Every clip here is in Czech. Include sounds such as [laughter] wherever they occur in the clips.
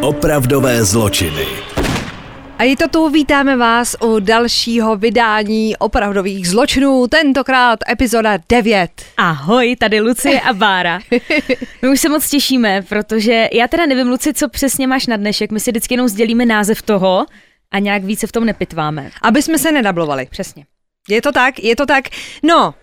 Opravdové zločiny. A i to tu vítáme vás u dalšího vydání opravdových zločinů, tentokrát epizoda 9. Ahoj, tady Lucie a Bára. [laughs] My už se moc těšíme, protože já teda nevím, Luci, co přesně máš na dnešek. My si vždycky jenom sdělíme název toho a nějak více v tom nepitváme. Aby jsme se nedablovali. Přesně. Je to tak, je to tak. No,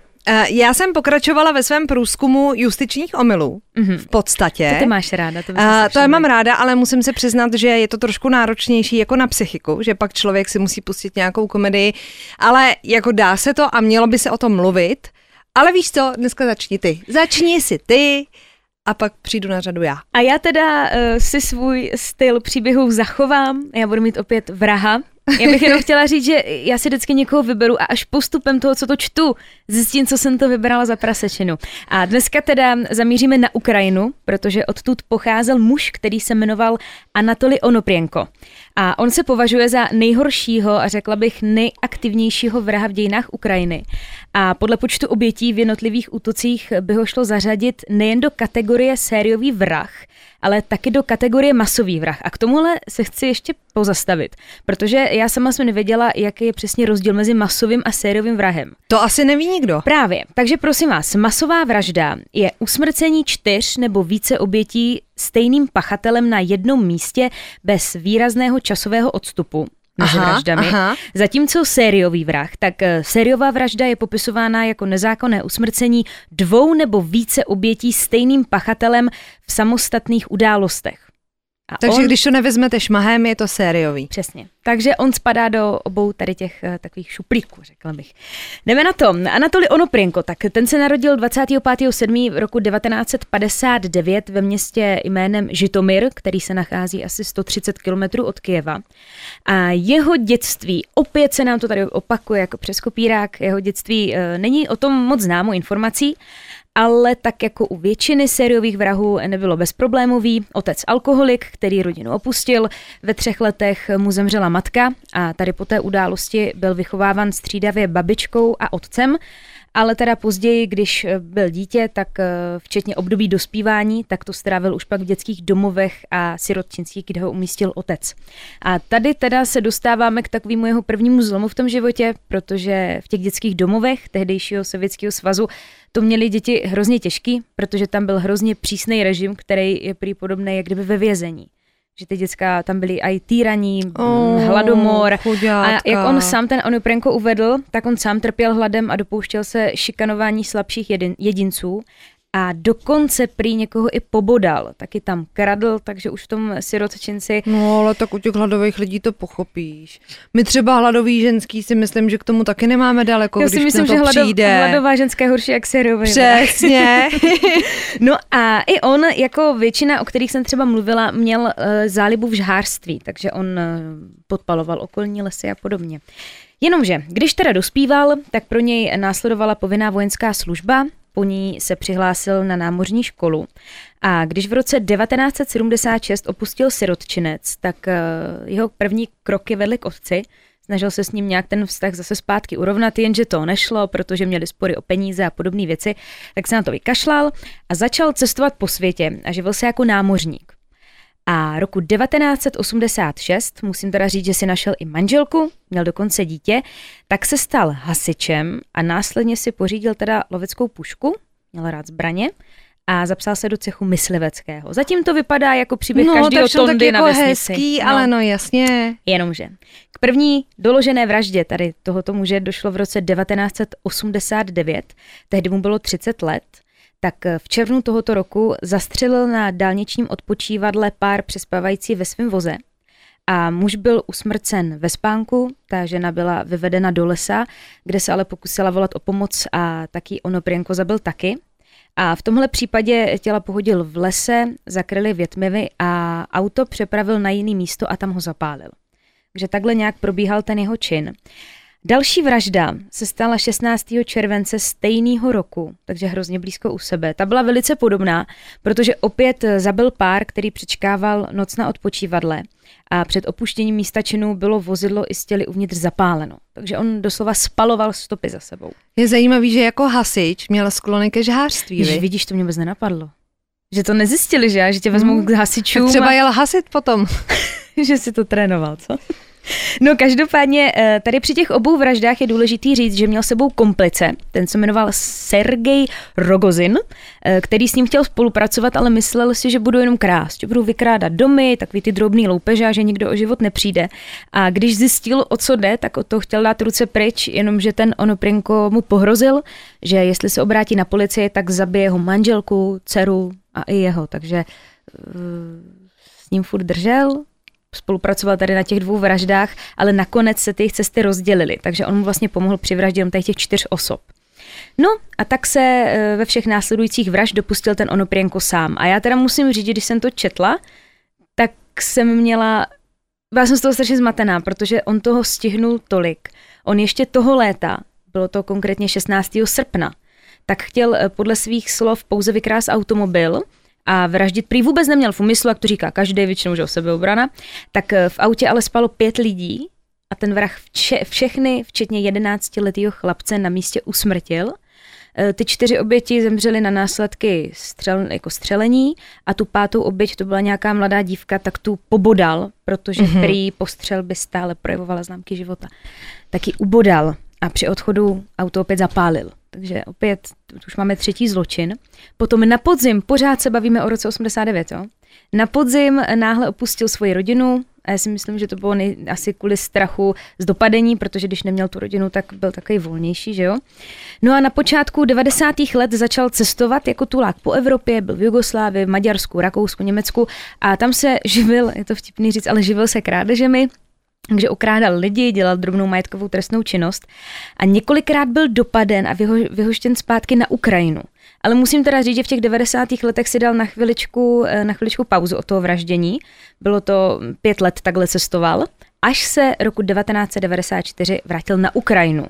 já jsem pokračovala ve svém průzkumu justičních omylů. Mhm. V podstatě. To ty máš ráda. To, Uh, to já mám ráda, ale musím se přiznat, že je to trošku náročnější jako na psychiku, že pak člověk si musí pustit nějakou komedii, ale jako dá se to a mělo by se o tom mluvit. Ale víš co, dneska začni ty. Začni si ty a pak přijdu na řadu já. A já teda uh, si svůj styl příběhů zachovám. Já budu mít opět vraha. Já bych jenom chtěla říct, že já si vždycky někoho vyberu a až postupem toho, co to čtu, zjistím, co jsem to vybrala za prasečinu. A dneska teda zamíříme na Ukrajinu, protože odtud pocházel muž, který se jmenoval Anatoly Onoprienko. A on se považuje za nejhoršího a řekla bych nejaktivnějšího vraha v dějinách Ukrajiny. A podle počtu obětí v jednotlivých útocích by ho šlo zařadit nejen do kategorie sériový vrah, ale taky do kategorie masový vrah. A k tomuhle se chci ještě pozastavit, protože já sama jsem nevěděla, jaký je přesně rozdíl mezi masovým a sériovým vrahem. To asi neví nikdo. Právě. Takže prosím vás, masová vražda je usmrcení čtyř nebo více obětí stejným pachatelem na jednom místě bez výrazného časového odstupu mezi Aha, vraždami. aha. Zatímco sériový vrah, tak eh, sériová vražda je popisována jako nezákonné usmrcení dvou nebo více obětí stejným pachatelem v samostatných událostech. A Takže on, když to nevezmete šmahem, je to sériový. Přesně. Takže on spadá do obou tady těch uh, takových šuplíků, řekla bych. Jdeme na to. Anatoly Onoprienko, tak ten se narodil 25.7. roku 1959 ve městě jménem Žitomir, který se nachází asi 130 km od Kijeva. A jeho dětství, opět se nám to tady opakuje jako přes kopírák, jeho dětství uh, není o tom moc známo informací, ale tak jako u většiny sériových vrahů nebylo bezproblémový. Otec alkoholik, který rodinu opustil, ve třech letech mu zemřela matka a tady po té události byl vychováván střídavě babičkou a otcem, ale teda později, když byl dítě, tak eh, včetně období dospívání, tak to strávil už pak v dětských domovech a sirotčinských, kde ho umístil otec. A tady teda se dostáváme k takovému jeho prvnímu zlomu v tom životě, protože v těch dětských domovech tehdejšího Sovětského svazu to měli děti hrozně těžký, protože tam byl hrozně přísný režim, který je prý podobný jak kdyby ve vězení. Že ty děcka tam byly i týraní, Oh, hladomor. A chuďátka. jak on sám ten Onoprenko uvedl, tak on sám trpěl hladem a dopouštěl se šikanování slabších jedin, jedinců a dokonce prý někoho i pobodal, taky tam kradl, takže už v tom sirotčinci No, ale tak u těch hladových lidí to pochopíš. My třeba hladový ženský si myslím, že k tomu taky nemáme daleko, Já když si myslím, na to že hlado, přijde. hladová ženská je horší jak sériový. Přesně. [laughs] No a i on, jako většina, o kterých jsem třeba mluvila, měl uh, zálibu v žhářství, takže on uh, podpaloval okolní lesy a podobně. Jenomže, když teda dospíval, tak pro něj následovala povinná vojenská služba, po ní se přihlásil na námořní školu a když v roce 1976 opustil sirotčinec, tak uh, jeho první kroky vedly k otci, snažil se s ním nějak ten vztah zase zpátky urovnat, jenže to nešlo, protože měli spory o peníze a podobné věci, tak se na to vykašlal a začal cestovat po světě a živil se jako námořník. A roku 1986, musím teda říct, že si našel i manželku, měl dokonce dítě, tak se stal hasičem a následně si pořídil teda loveckou pušku, měl rád zbraně a zapsal se do cechu mysliveckého. Zatím to vypadá jako příběh no, každého jsou tak tondy jako na vesnici. hezký, ale no jasně. Jenomže k první doložené vraždě tady tohoto muže došlo v roce 1989, tehdy mu bylo 30 let, tak v červnu tohoto roku zastřelil na dálničním odpočívadle pár přespávající ve svém voze. A muž byl usmrcen ve spánku, ta žena byla vyvedena do lesa, kde se ale pokusila volat o pomoc a taky Onoprienko zabil taky. A v tomhle případě těla pohodil v lese, zakryli větmivy a auto přepravil na jiný místo a tam ho zapálil. Takže takhle nějak probíhal ten jeho čin. Další vražda se stala 16. července stejného roku, takže hrozně blízko u sebe. Ta byla velice podobná, protože opět zabil pár, který přečkával noc na odpočívadle a před opuštěním místa činu bylo vozidlo i stěly uvnitř zapáleno. Takže on doslova spaloval stopy za sebou. Je zajímavý, že jako hasič měl sklony ke žhářství. Ježiš, vidíš, to mě vůbec nenapadlo. Že to nezjistili, že, že tě vezmou Hmm. k hasičům. Tak třeba a- jel hasit potom. [laughs] že si to trénoval, co? No každopádně eh, tady při těch obou vraždách je důležitý říct, že měl sebou komplice, ten se jmenoval Sergej Rogozin, eh, který s ním chtěl spolupracovat, ale myslel si, že budou jenom krást, že budou vykrádat domy, takový ty drobný loupeže a že nikdo o život nepřijde. A když zjistil, o co jde, tak o to chtěl dát ruce pryč, jenomže ten Onoprinko mu pohrozil, že jestli se obrátí na policii, tak zabije jeho manželku, dceru a i jeho, takže eh, s ním furt držel, spolupracoval tady na těch dvou vraždách, ale nakonec se ty jejich cesty rozdělily, takže on mu vlastně pomohl při vraždě jenom těch čtyř osob. No a tak se eh, ve všech následujících vražd dopustil ten Onoprienko sám. A já teda musím říct, když jsem to četla, tak jsem měla, byla jsem z toho strašně zmatená, protože on toho stihnul tolik. On ještě toho léta, bylo to konkrétně 16. srpna, tak chtěl eh, podle svých slov pouze vykrást automobil a vraždit prý vůbec neměl v úmyslu, jak to říká každý, většinou, že o sebeobrana, tak eh, v autě ale spalo pět lidí a ten vrah vče, všechny, včetně 11-letého chlapce, na místě usmrtil. Eh, Ty čtyři oběti zemřely na následky střel, jako střelení a tu pátou oběť, to byla nějaká mladá dívka, tak tu pobodal, protože mm-hmm. prý postřel by stále projevovala známky života. Tak ji ubodal a při odchodu auto opět zapálil. Takže opět už máme třetí zločin. Potom na podzim, pořád se bavíme o roce 89, jo? Na podzim náhle opustil svoji rodinu, a já si myslím, že to bylo nej, asi kvůli strachu z dopadení, protože když neměl tu rodinu, tak byl takový volnější, že jo. No a na počátku 90. let začal cestovat jako tulák po Evropě, byl v Jugoslávii, v Maďarsku, Rakousku, Německu a tam se živil, je to vtipný říct, ale živil se krádežemi, takže okrádal lidi, dělal drobnou majetkovou trestnou činnost a několikrát byl dopaden a vyho, vyhoštěn zpátky na Ukrajinu. Ale musím teda říct, že v těch 90. letech si dal na chviličku, eh, na chviličku pauzu od toho vraždění. Bylo to pět let takhle cestoval, až se roku 1994 vrátil na Ukrajinu.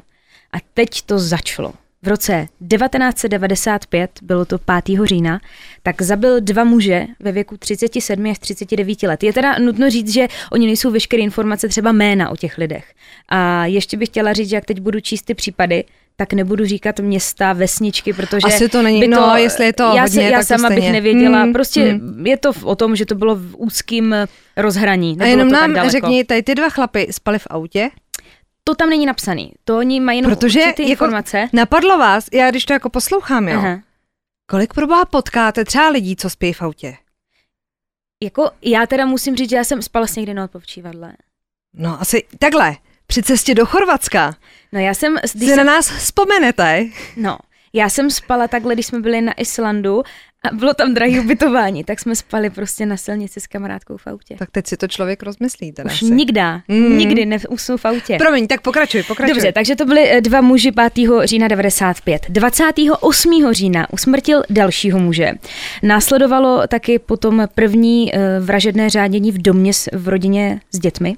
A teď to začalo. V roce 1995, bylo to 5. října, tak zabil dva muže ve věku 37 až 39 let. Je teda nutno říct, že oni nejsou veškeré informace, třeba jména o těch lidech. A ještě bych chtěla říct, že jak teď budu číst ty případy, tak nebudu říkat města, vesničky, protože Asi to není- by no, jestli je to já, hodně, se, já tak to sama bych stejně. nevěděla. Mm, prostě mm. je to o tom, že to bylo v úzkým rozhraní. A jenom to nám řekni, tady ty dva chlapy spali v autě, To tam není napsaný. To oni mají jenom protože určitý jako informace. napadlo vás, já když to jako poslouchám, jo, Aha. kolik proboha potkáte třeba lidí, co spí v autě? Jako já teda musím říct, že já jsem spala s někdy na odpočívadle. No asi takhle, při cestě do Chorvatska, No já jsem, když když si na jsem, nás vzpomenete, no, já jsem spala takhle, když jsme byli na Islandu a bylo tam drahé ubytování, tak jsme spali prostě na silnici s kamarádkou v autě. tak teď si to člověk rozmyslí teda Už asi. nikdy, Mm. nikdy neusnu v autě. Promiň, tak pokračuj, pokračuj. Dobře, takže to byly eh, dva muži 5. října 95. 28. října usmrtil dalšího muže. Následovalo taky potom první eh, vražedné řádění v domě v rodině s dětmi.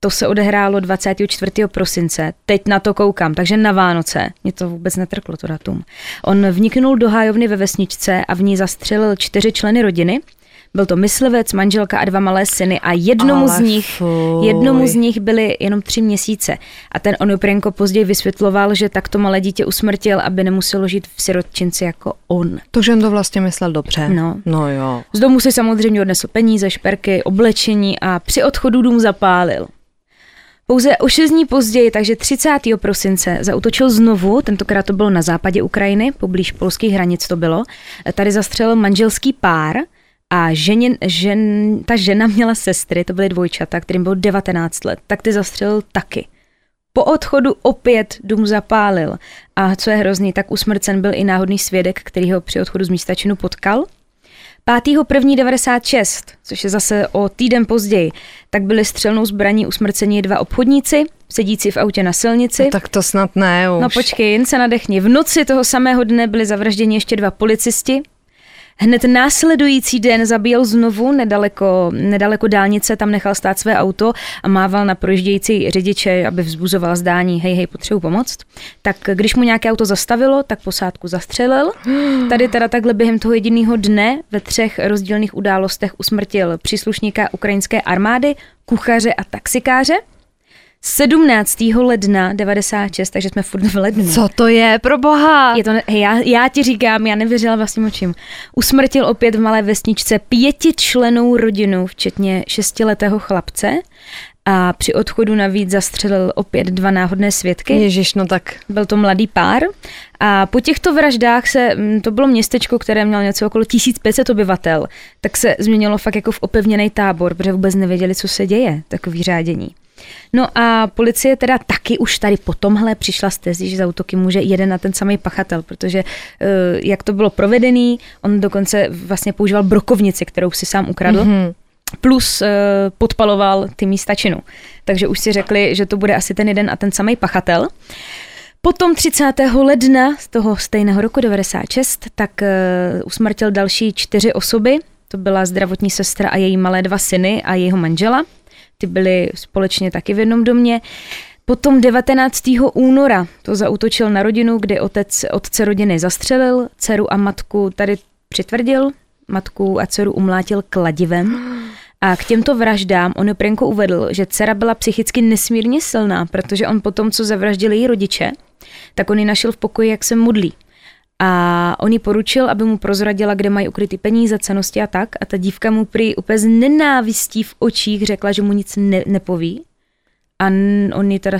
To se odehrálo 24. prosince. Teď na to koukám, takže na Vánoce. Mě to vůbec netrklo, to datum. On vniknul do hájovny ve vesničce a v ní zastřelil čtyři členy rodiny. Byl to myslivec, manželka a dva malé syny a jednomu Ale z nich fuj. Jednomu z nich byly jenom tři měsíce a ten Onoprenko později vysvětloval, že takto malé dítě usmrtil, aby nemuselo žít v sirotčinci jako on. To, že on to vlastně myslel dobře. No. No jo. Z domu si samozřejmě odnesl peníze, šperky, oblečení a při odchodu dům zapálil. Pouze o šest dní později, takže 30. prosince, zautočil znovu, tentokrát to bylo na západě Ukrajiny, poblíž polských hranic to bylo. Tady zastřelil manželský pár a ženě, žen, ta žena měla sestry, to byly dvojčata, kterým bylo 19 let, tak ty zastřelil taky. Po odchodu opět dům zapálil. A co je hrozný, tak usmrcen byl i náhodný svědek, který ho při odchodu z místa činu potkal. 5.1.96, což je zase o týden později, tak byli střelnou zbraní usmrceni dva obchodníci, sedící v autě na silnici. No, tak to snad ne už. No počkej, jen se nadechni. V noci toho samého dne byli zavražděni ještě dva policisti. Hned následující den zabíjel znovu nedaleko, nedaleko dálnice, tam nechal stát své auto a mával na projíždějící řidiče, aby vzbuzoval zdání, hej, hej, potřebuji pomoct. Tak když mu nějaké auto zastavilo, tak posádku zastřelil. [gasps] Tady teda takhle během toho jediného dne ve třech rozdílných událostech usmrtil příslušníka ukrajinské armády, kuchaře a taxikáře. 17. ledna 96, takže jsme furt v lednu. Co to je, pro boha? Je to, hej, já, já ti říkám, já nevěřila vlastním očím. Usmrtil opět v malé vesničce pětičlenou rodinu, včetně šestiletého chlapce a při odchodu navíc zastřelil opět dva náhodné svědky. Ježiš, no tak. Byl to mladý pár a po těchto vraždách se, mm, to bylo městečko, které mělo něco okolo 1500 obyvatel, tak se změnilo fakt jako v opevněný tábor, protože vůbec nevěděli, co se děje, takový řádění. No a policie teda taky už tady po tomhle přišla z tezi, že za útoky může jeden na ten samý pachatel, protože eh, jak to bylo provedený, on dokonce vlastně používal brokovnici, kterou si sám ukradl. Mm-hmm plus uh, podpaloval ty místa činu. Takže už si řekli, že to bude asi ten jeden a ten samý pachatel. Potom 30. ledna z toho stejného roku 96, tak uh, usmrtil další čtyři osoby. To byla zdravotní sestra a její malé dva syny a jeho manžela. Ty byly společně taky v jednom domě. Potom 19. února to zautočil na rodinu, kde otec otce rodiny zastřelil, dceru a matku tady přitvrdil, matku a dceru umlátil kladivem. A k těmto vraždám on Prenko uvedl, že dcera byla psychicky nesmírně silná, protože on potom, co zavraždili její rodiče, tak on ji našel v pokoji, jak se modlí. A on jí poručil, aby mu prozradila, kde mají ukryty peníze, cenosti a tak. A ta dívka mu prý úplně z nenávistí v očích řekla, že mu nic ne- nepoví. A on ji teda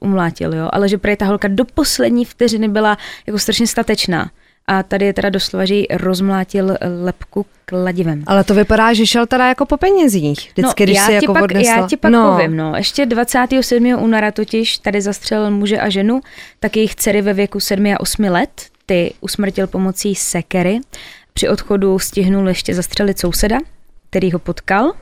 umlátil, jo. Ale že prý ta holka do poslední vteřiny byla jako strašně statečná. A tady je teda doslova, že ji rozmlátil lepku kladivem. Ale to vypadá, že šel teda jako po penězích. Vždycky, no, když já si jako pak. Já ti pak no. povím, no. Ještě 27. února totiž tady zastřelil muže a ženu, tak jejich dcery ve věku 7 a 8 let, ty usmrtil pomocí sekery. Při odchodu stihnul ještě zastřelit souseda, který ho potkal.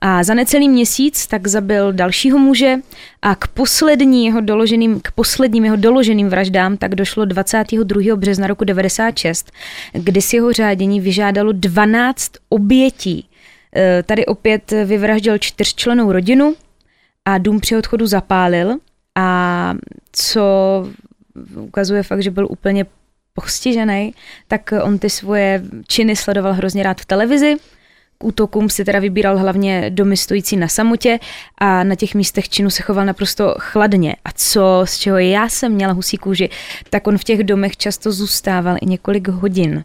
A za necelý měsíc tak zabil dalšího muže a k, poslední jeho doloženým, k posledním jeho doloženým vraždám tak došlo 22. března roku 96, kdy si jeho řádění vyžádalo 12 obětí. E, tady opět vyvraždil čtyřčlenou rodinu a dům při odchodu zapálil a co ukazuje fakt, že byl úplně postižený, tak on ty svoje činy sledoval hrozně rád v televizi, k útokům si teda vybíral hlavně domy stojící na samotě a na těch místech činu se choval naprosto chladně. A co, z čeho já jsem měla husí kůži, tak on v těch domech často zůstával i několik hodin.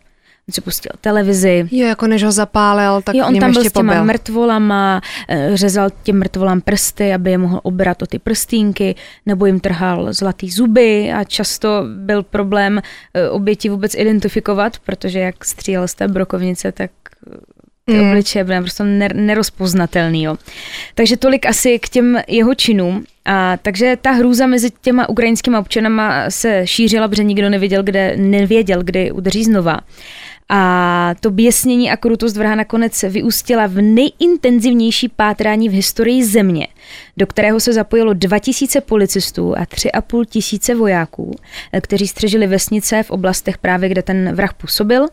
On si pustil televizi. Jo, jako než ho zapálil, tak jo, on tam byl s těma pobyl. mrtvolama, eh, řezal těm mrtvolám prsty, aby je mohl obrat o ty prstínky, nebo jim trhal zlatý zuby a často byl problém eh, oběti vůbec identifikovat, protože jak střílel z té brokovnice, tak ty mm. obličeje byly prostě nerozpoznatelný. Jo. Takže tolik asi k těm jeho činům. A takže ta hrůza mezi těma ukrajinskými občanama se šířila, protože nikdo nevěděl, kde, nevěděl, kdy udeří znova. A to běsnění a krutost vrha nakonec vyústila v nejintenzivnější pátrání v historii země, do kterého se zapojilo 2000 policistů a 3,5 tisíce vojáků, kteří střežili vesnice v oblastech právě, kde ten vrah působil.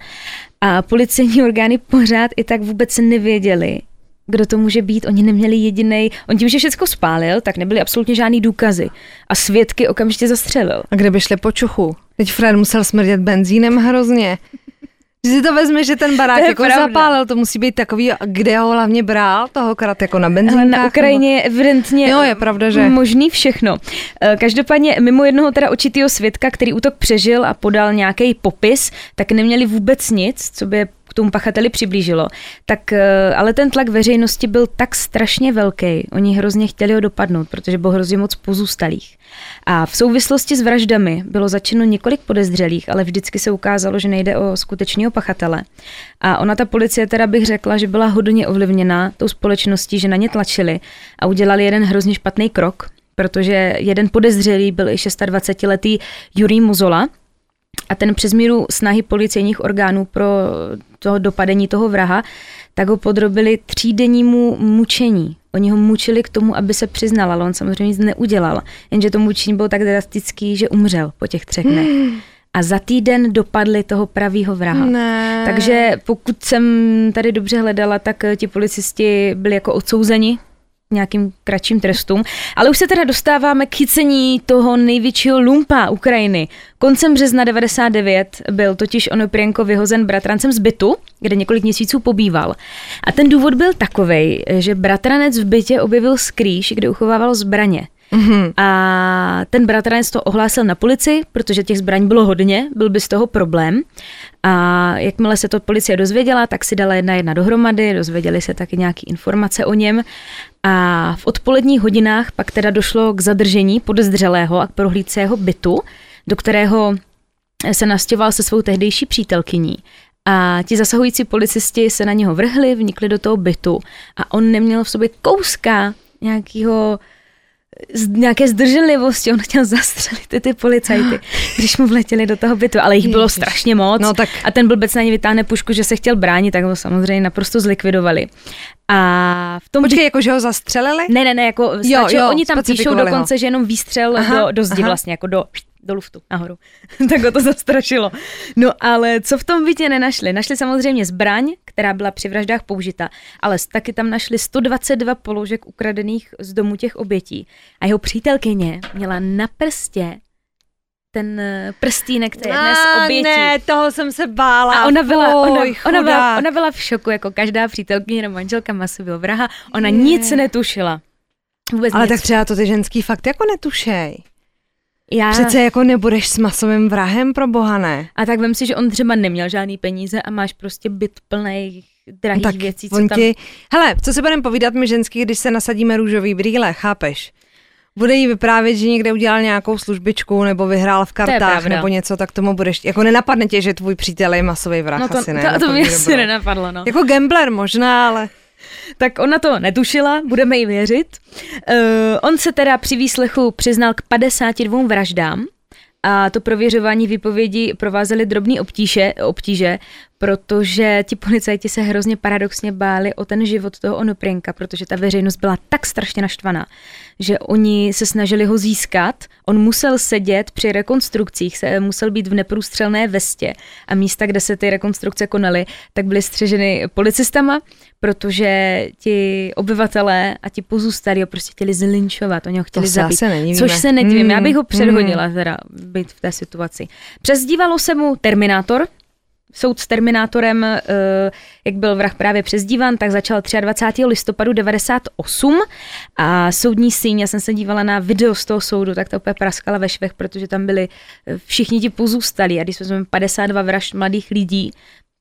A policejní orgány pořád i tak vůbec nevěděli, kdo to může být. Oni neměli jediný. On tím, že všechno spálil, tak nebyly absolutně žádný důkazy. A svědky okamžitě zastřelil. A kde by šli po čuchu? Teď Fred musel smrdět benzínem hrozně. Že si to vezme, že ten barák To jako pravda. zapálil, to musí být takový, kde ho hlavně bral, toho krat jako na benzínkách. Na Ukrajině je evidentně Jo, je pravda, že- možný všechno. Eh, Každopádně mimo jednoho teda očitýho svědka, který útok přežil a podal nějaký popis, tak neměli vůbec nic, co by je k tomu pachateli přiblížilo. Tak, eh, ale ten tlak veřejnosti byl tak strašně velký. Oni hrozně chtěli ho dopadnout, protože bylo hrozně moc pozůstalých. A v souvislosti s vraždami bylo začeno několik podezřelých, ale vždycky se ukázalo, že nejde o skutečného pachatele. A ona, ta policie, teda bych řekla, že byla hodně ovlivněná tou společností, že na ně tlačili a udělali jeden hrozně špatný krok, protože jeden podezřelý byl i 26-letý Jurij Muzola, a ten přes míru snahy policejních orgánů pro toho dopadení toho vraha, tak ho podrobili třídennímu mučení. Oni ho mučili k tomu, aby se přiznal, ale on samozřejmě nic neudělal. Jenže to mučení bylo tak drastický, že umřel po těch třech dnech. a za týden dopadli toho pravýho vraha. Ne. Takže pokud jsem tady dobře hledala, tak ti policisti byli jako odsouzeni nějakým kratším trestům. Ale už se teda dostáváme k chycení toho největšího lumpa Ukrajiny. Koncem března 99 byl totiž Onoprienko vyhozen bratrancem z bytu, kde několik měsíců pobýval. A ten důvod byl takový, že bratranec v bytě objevil skrýš, kde uchovával zbraně. Mm-hmm. A ten bratranec to ohlásil na policii, protože těch zbraní bylo hodně, byl by z toho problém. A jakmile se to policie dozvěděla, tak si dala jedna jedna dohromady, dozvěděli se taky nějaké informace o něm. A v odpoledních hodinách pak teda došlo k zadržení podezřelého a k prohlídce jeho bytu, do kterého se nastěval se svou tehdejší přítelkyní. A ti zasahující policisti se na něho vrhli, vnikli do toho bytu a on neměl v sobě kouska nějakého z nějaké zdrženlivosti, on chtěl zastřelit ty, ty policajty, [gasps] když mu vletěli do toho bytu, ale jich bylo strašně moc No tak- a ten blbec na ně vytáhne pušku, že se chtěl bránit, tak ho samozřejmě naprosto zlikvidovali. A v tom Počkej, jako že ho zastřelili? ne, ne, ne, jako Jo, stačilo, jo, oni tam píšou specifikovali ho. dokonce, že jenom výstřel Aha, do, do zdi aha. vlastně, jako do, do luftu, nahoru. [laughs] tak ho to zastrašilo. No ale co v tom bytě nenašli? Našli samozřejmě zbraň, která byla při vraždách použita, ale taky tam našli 122 položek ukradených z domu těch obětí. A jeho přítelkyně měla na prstě ten eh, prstínek té jedné z obětí. ne, toho jsem se bála. A ona byla, ona, Fuj, ona, byla, ona byla v šoku, jako každá přítelkyně nebo manželka masového vraha. Ona Je. nic netušila. Vůbec Ale nic. tak třeba to ty ženský fakt jako netušej. Já... Přece jako nebudeš s masovým vrahem pro boha, ne? A tak vem si, že on třeba neměl žádný peníze a máš prostě byt plný drahých tak věcí, co tam... ti... Hele, co si budeme povídat my ženský, když se nasadíme růžový brýle, chápeš? Bude jí vyprávět, že někde udělal nějakou službičku nebo vyhrál v kartách nebo něco, tak tomu budeš, jako nenapadne tě, že tvůj přítel je masový vrah, No to, asi ne. to, to mě asi nenapadlo, no. Jako gambler možná, ale Tak ona to netušila, budeme jí věřit. Uh, on se teda při výslechu přiznal k 52 vraždám a to prověřování výpovědi provázely drobný obtíže, obtíže, protože ti policajti se hrozně paradoxně báli o ten život toho Onoprienka, protože ta veřejnost byla tak strašně naštvaná, že oni se snažili ho získat. On musel sedět při rekonstrukcích, se musel být v neprůstřelné vestě a místa, kde se ty rekonstrukce konaly, tak byly střeženy policistama, protože ti obyvatelé a ti pozůstalí ho prostě chtěli zlinčovat, oni ho chtěli se zabít. asi nedivíme. Což se nedivím, Mm, já bych ho předhodila teda být v té situaci. Přezdívalo se mu Terminátor, Soud s Terminátorem, eh, jak byl vrah právě přezdívan, tak začal 23. listopadu 98 a soudní síň, já jsem se dívala na video z toho soudu, tak to úplně praskala ve švech, protože tam byli eh, všichni ti pozůstalí a když jsme 52 vražd mladých lidí,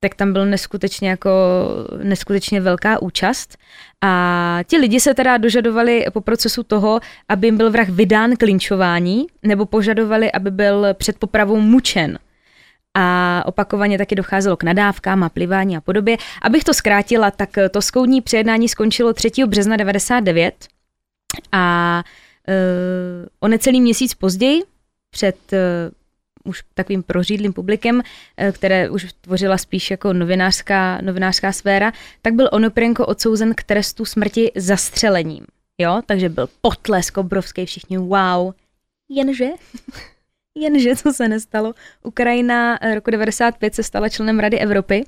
tak tam byl neskutečně jako neskutečně velká účast. A ti lidi se teda dožadovali po procesu toho, aby jim byl vrah vydán k nebo požadovali, aby byl před popravou mučen. A opakovaně taky docházelo k nadávkám a plivání a podobě. Abych to zkrátila, tak to skoudní přejednání skončilo 3. března 99 a uh, o necelý měsíc později, před uh, už takovým prořídlým publikem, eh, které už tvořila spíš jako novinářská, novinářská sféra, tak byl Onoprenko odsouzen k trestu smrti zastřelením. Jo, takže byl potlesk obrovský, všichni wow. Jenže, jenže co se nestalo, Ukrajina eh, roku 95 se stala členem Rady Evropy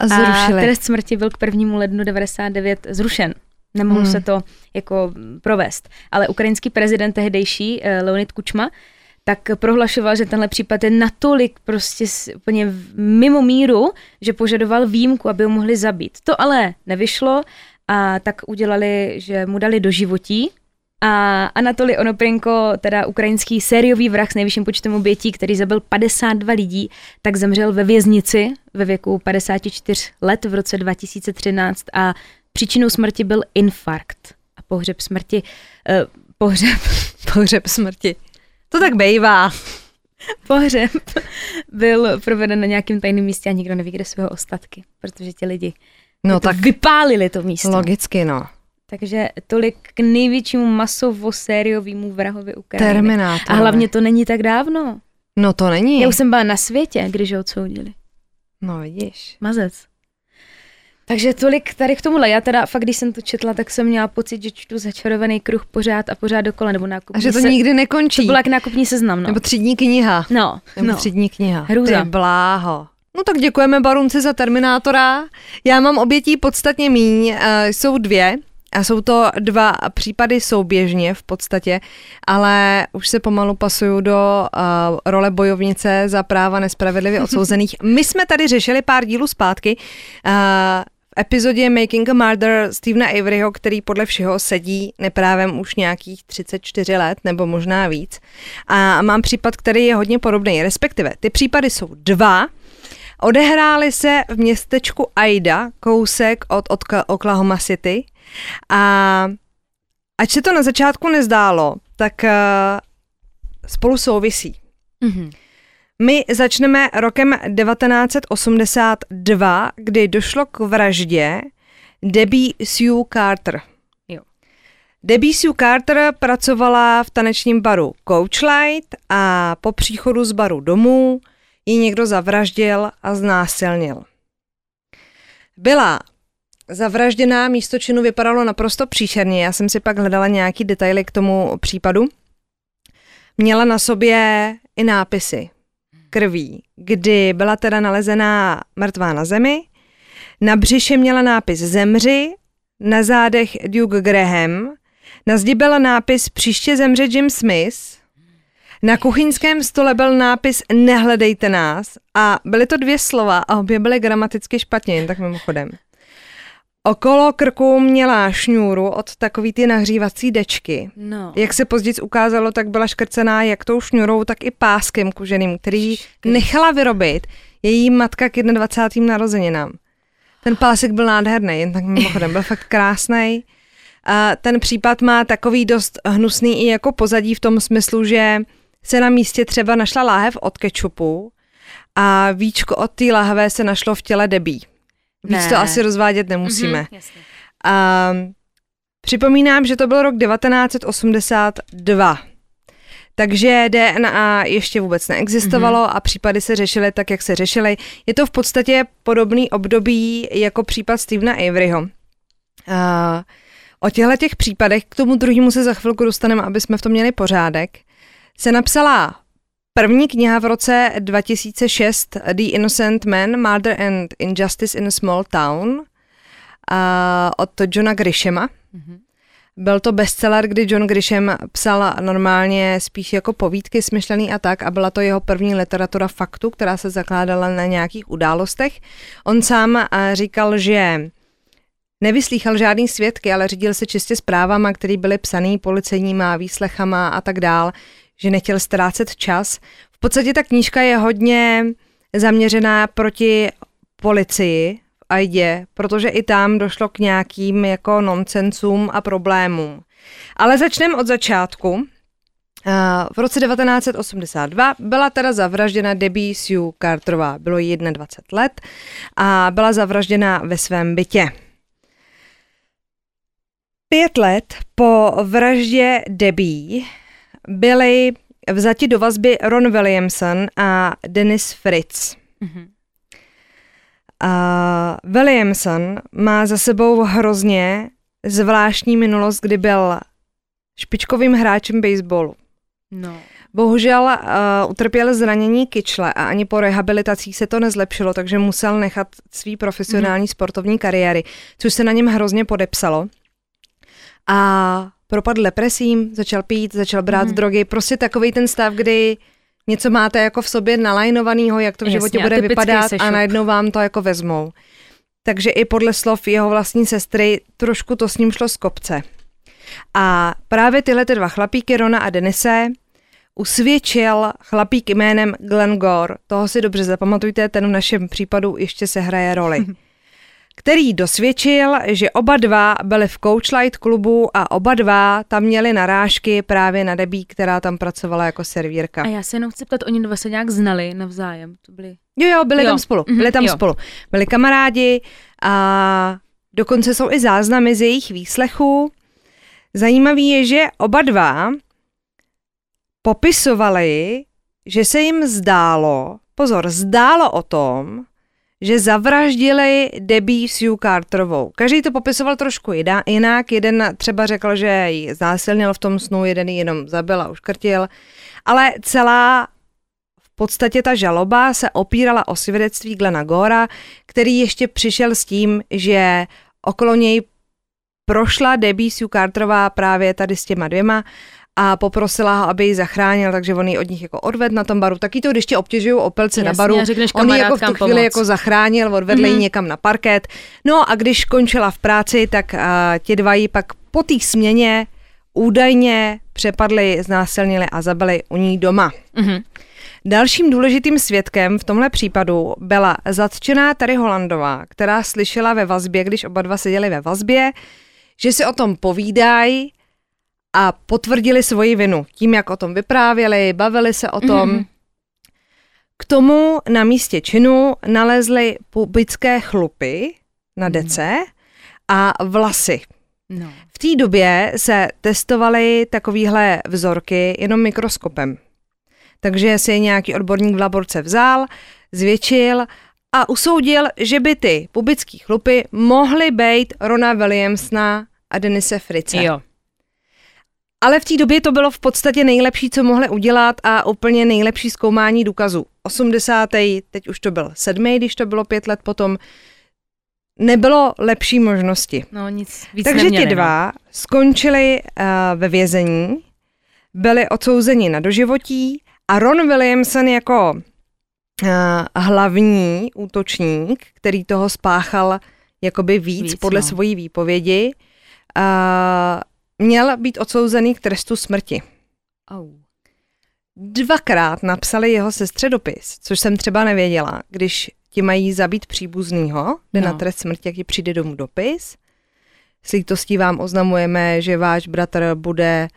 a a zrušili. trest smrti byl k 1. lednu 99 zrušen. Nemohlo Hmm. se to jako provést. Ale ukrajinský prezident tehdejší, eh, Leonid Kučma, tak prohlašoval, že tenhle případ je natolik prostě úplně mimo míru, že požadoval výjimku, aby ho mohli zabít. To ale nevyšlo a tak udělali, že mu dali do životí a Anatoly Onoprenko, teda ukrajinský sériový vrah s nejvyšším počtem obětí, který zabil 52 lidí, tak zemřel ve věznici ve věku 54 let v roce 2013 a příčinou smrti byl infarkt. A pohřeb smrti, eh, pohřeb, [laughs] Pohřeb smrti. To tak bejvá. [laughs] pohřeb byl proveden na nějakém tajném místě a nikdo neví, kde jsou jeho ostatky, protože ti lidi No to tak vypálili to místo. logicky, no. Takže tolik k největšímu masovo-sériovému vrahovi Ukrajiny. Terminátor. A hlavně to není tak dávno. No to není. Já už jsem byla na světě, když ho odsoudili. No vidíš. Mazec. Takže tolik tady k tomuhle. Já teda fakt, když jsem to četla, tak jsem měla pocit, že čtu začarovaný kruh pořád a pořád dokola, nebo nákupní A že to se... nikdy nekončí. To byla jak nákupní seznam, no. Nebo třídní kniha. No, Nebo no. třídní kniha. Hrůza. Ty bláho. No tak děkujeme Barunci za Terminátora. Já mám obětí podstatně míň, uh, jsou dvě. A jsou to dva případy souběžně v podstatě, ale už se pomalu pasuju do uh, role bojovnice za práva nespravedlivě [laughs] odsouzených. My jsme tady řešili pár dílů zpátky uh, v epizodě Making a Murder Stevena Averyho, který podle všeho sedí neprávem už nějakých 34 let nebo možná víc. A mám případ, který je hodně podobný, respektive ty případy jsou dva, Odehrály se v městečku Aida, kousek od, od Oklahoma City. A ať se to na začátku nezdálo, tak uh, spolu souvisí. Mhm. My začneme rokem 1982, kdy došlo k vraždě Debbie Sue Carter. Jo. Debbie Sue Carter pracovala v tanečním baru Coachlight a po příchodu z baru domů ji někdo zavraždil a znásilnil. Byla zavražděná, místo činu vypadalo naprosto příšerně. Já jsem si pak hledala nějaký detaily k tomu případu. Měla na sobě i nápisy krví, kdy byla teda nalezená mrtvá na zemi. Na břiše měla nápis Zemři, na zádech Duke Graham, na zdi byl nápis Příště zemře Jim Smith, na kuchyňském stole byl nápis Nehledejte nás a byly to dvě slova a obě byly gramaticky špatně, jen tak mimochodem. Okolo krku měla šňůru od takový ty nahřívací dečky. No. Jak se později ukázalo, tak byla škrcená jak tou šňůrou, tak i páskem koženým, který nechala vyrobit její matka k 21. narozeninám. Ten pásek byl nádherný, jen tak mimochodem, byl fakt krásný. A ten případ má takový dost hnusný i jako pozadí v tom smyslu, že se na místě třeba našla láhev od kečupu a víčko od té láhve se našlo v těle Debí. Víc Ne. to asi rozvádět nemusíme. Mhm, jasně. A připomínám, že to byl rok 1982. Takže DNA ještě vůbec neexistovalo Mhm. a případy se řešily tak, jak se řešily. Je to v podstatě podobný období jako případ Stevena Averyho. A o těchto těch případech, k tomu druhému se za chvilku dostaneme, aby jsme v tom měli pořádek, se napsala první kniha v roce 2006 The Innocent Man, Murder and Injustice in a Small Town a od Johna Grishama. Byl to bestseller, kdy John Grisham psal normálně spíš jako povídky smyšlený a tak a byla to jeho první literatura faktu, která se zakládala na nějakých událostech. On sám říkal, že nevyslýchal žádný svědky, ale řídil se čistě zprávama, které byly psaný policejníma výslechama a tak dál, že nechtěl ztrácet čas. V podstatě ta knížka je hodně zaměřená proti policii v Aidě, protože i tam došlo k nějakým jako nonsensům a problémům. Ale začneme od začátku. Eh, V roce 1982 byla teda zavražděna Debbie Sue Carterová. Bylo jí 21 let a byla zavražděna ve svém bytě. Pět let po vraždě Debbie byli vzati do vazby Ron Williamson a Dennis Fritz. Mhm. A Williamson má za sebou hrozně zvláštní minulost, kdy byl špičkovým hráčem baseballu. No. Bohužel uh, utrpěl zranění kyčle a ani po rehabilitacích se to nezlepšilo, takže musel nechat svý profesionální mm. sportovní kariéry, což se na něm hrozně podepsalo. A propadl depresím, začal pít, začal brát mm. drogy, prostě takový ten stav, kdy něco máte jako v sobě nalajnovaného, jak to v Jasně, životě bude vypadat sešup. a najednou vám to jako vezmou. Takže i podle slov jeho vlastní sestry trošku to s ním šlo z kopce. A právě tyhle ty dva chlapíky, Rona a Denise, usvědčil chlapík jménem Glenn Gore. Toho si dobře zapamatujte, ten v našem případu ještě se hraje roli. [laughs] Který dosvědčil, že oba dva byli v Coachlight klubu a oba dva tam měli narážky právě na Debí, která tam pracovala jako servírka. A já se jenom chci ptat, oni dva se nějak znali navzájem? To byli... Jo, jo, byli Jo. tam spolu. Byli tam jo. spolu. Byli kamarádi a dokonce jsou i záznamy z jejich výslechů. Zajímavý je, že oba dva popisovali, že se jim zdálo, pozor, zdálo o tom, že zavraždili Debbie Sue Carterovou. Každý to popisoval trošku jinak. Jeden třeba řekl, že ji znásilnil v tom snu, jeden ji jenom zabil a uškrtil. Ale celá v podstatě ta žaloba se opírala o svědectví Glena Gora, který ještě přišel s tím, že okolo něj prošla Debbie Sue Carterová právě tady s těma dvěma a poprosila ho, aby ji zachránil, takže on ji od nich jako odved na tom baru. Taky to, když tě obtěžují opelce na baru, on ji jako v tu chvíli pomoc. jako zachránil, odvedl mm-hmm. ji někam na parket. No a když končila v práci, tak uh, ti dva ji pak po té směně údajně přepadli, znásilnili a zabili u ní doma. Mm-hmm. Dalším důležitým svědkem v tomhle případu byla zatčená Terry Holandová, která slyšela ve vazbě, když oba dva seděli ve vazbě, že si o tom povídají a potvrdili svoji vinu tím, jak o tom vyprávěli, bavili se o tom. Mm-hmm. K tomu na místě činu nalezli pubické chlupy na mhm. dece a vlasy. No. V té době se testovaly takovéhle vzorky jenom mikroskopem. Takže si je nějaký odborník v laborce vzal, zvětšil a usoudil, že by ty pubické chlupy mohly být Rona Williamsona a Denise Frice. Jo. Ale v té době to bylo v podstatě nejlepší, co mohli udělat a úplně nejlepší zkoumání důkazů. 80. teď už to byl sedmý, když to bylo pět let potom, nebylo lepší možnosti. No nic víc Takže neměli, ti dva no. skončili uh, ve vězení, byli odsouzeni na doživotí a Ron Williamson jako uh, hlavní útočník, který toho spáchal jakoby víc, víc podle no. svojí výpovědi, uh, měl být odsouzený k trestu smrti. Au. Dvakrát napsali jeho sestře dopis, což jsem třeba nevěděla, když ti mají zabít příbuznýho, jde no. na trest smrti, jak ti přijde domů dopis. S lítostí vám oznamujeme, že váš bratr bude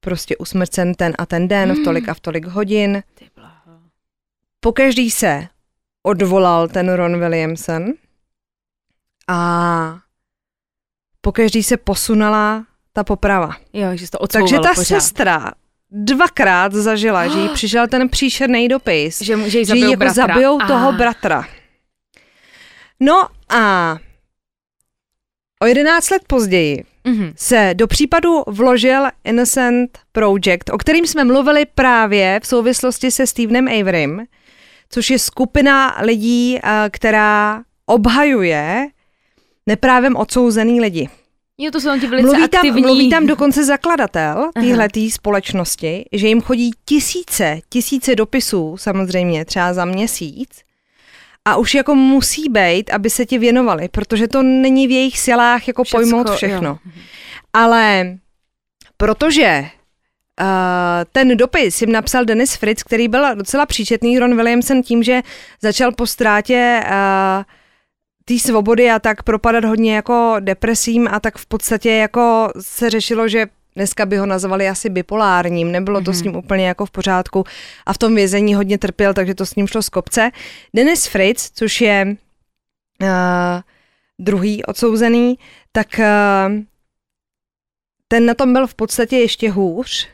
prostě usmrcen ten a ten den hmm. v tolik a v tolik hodin. Pokaždý se odvolal ten Ron Williamson a pokaždý se posunula ta poprava. Jo, že to Takže ta pořád. sestra dvakrát zažila, že jí [gasps] přišel ten příšerný dopis, že, že, jí že jí jako zabijou toho bratra. No a o 11 let později mm-hmm. se do případu vložil Innocent Project, o kterým jsme mluvili právě v souvislosti se Stevenem Averym, což je skupina lidí, eh, která obhajuje neprávem odsouzený lidi. Jo, to jsou ti velice mluví tam, aktivní. Mluví tam dokonce zakladatel téhle společnosti, že jim chodí tisíce, tisíce dopisů samozřejmě třeba za měsíc a už jako musí být, aby se ti věnovali, protože to není v jejich silách jako Všecko, pojmout všechno. Jo. Ale protože Uh, ten dopis jim napsal Dennis Fritz, který byl docela příčetný Ron Williamson tím, že začal po ztrátě uh, té svobody a tak propadat hodně jako depresím a tak v podstatě jako se řešilo, že dneska by ho nazvali asi bipolárním, nebylo to mm-hmm. s ním úplně jako v pořádku a v tom vězení hodně trpěl, takže to s ním šlo z kopce. Dennis Fritz, což je uh, druhý odsouzený, tak uh, ten na tom byl v podstatě ještě hůř.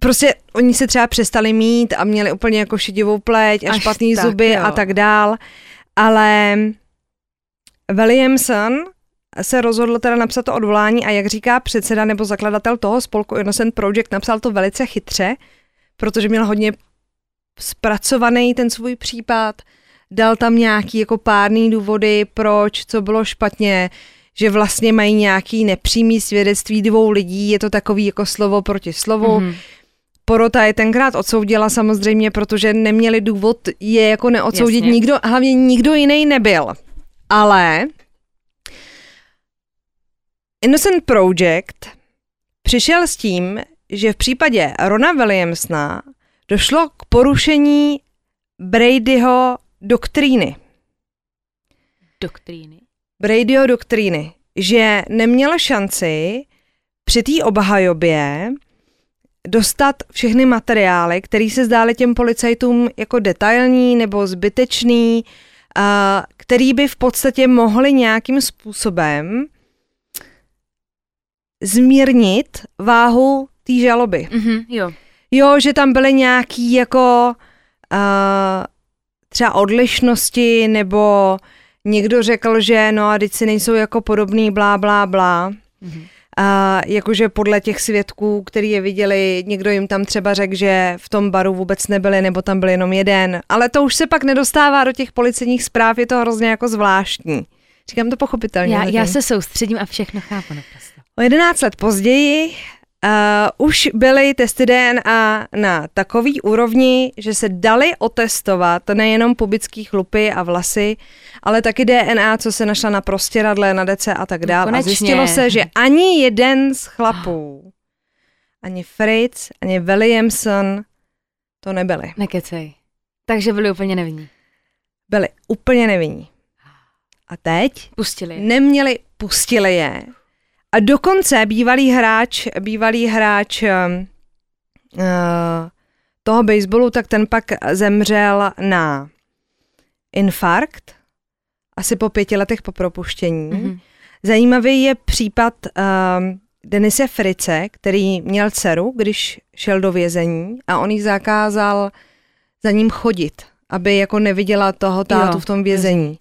Prostě oni se třeba přestali mít a měli úplně jako šedivou pleť a Až špatný tak, zuby jo. a tak dál, ale Williamson se rozhodl teda napsat to odvolání a jak říká předseda nebo zakladatel toho spolku Innocent Project, napsal to velice chytře, protože měl hodně zpracovaný ten svůj případ, dal tam nějaký jako párný důvody, proč, co bylo špatně, že vlastně mají nějaký nepřímý svědectví dvou lidí, je to takový jako slovo proti slovu. Mm-hmm. Porota je tenkrát odsoudila samozřejmě, protože neměli důvod je jako neodsoudit Jasně. nikdo, hlavně nikdo jiný nebyl. Ale Innocent Project přišel s tím, že v případě Rona Williamsona došlo k porušení Bradyho doktríny. Doktríny? Bradyho doktríny, že neměl šanci při té obhajobě dostat všechny materiály, které se zdály těm policajtům jako detailní nebo zbytečný, který by v podstatě mohli nějakým způsobem zmírnit váhu té žaloby. Mm-hmm, jo. Jo, že tam byly nějaký jako uh, třeba odlišnosti, nebo někdo řekl, že no a teď si nejsou jako podobný, blá, blá, blá. Mm-hmm. A jakože podle těch svědků, který je viděli, někdo jim tam třeba řekl, že v tom baru vůbec nebyli, nebo tam byl jenom jeden. Ale to už se pak nedostává do těch policejních zpráv, je to hrozně jako zvláštní. Říkám to pochopitelně. Já, já se soustředím a všechno chápu naprosto. O 11 let později Uh, už byly testy DNA na takový úrovni, že se dali otestovat nejenom pubický chlupy a vlasy, ale taky DNA, co se našla na prostěradle, na dece a tak dále. No, a zjistilo se, že ani jeden z chlapů, [gasps] ani Fritz, ani Williamson to nebyli. Nekecej. Takže byli úplně nevinní. Byli úplně nevinní. A teď pustili. neměli, pustili je a dokonce bývalý hráč, bývalý hráč uh, toho baseballu, tak ten pak zemřel na infarkt, asi po pěti letech po propuštění. Mm-hmm. Zajímavý je případ uh, Denise Frice, který měl dceru, když šel do vězení a on jí zakázal za ním chodit, aby jako neviděla toho tátu jo, v tom vězení.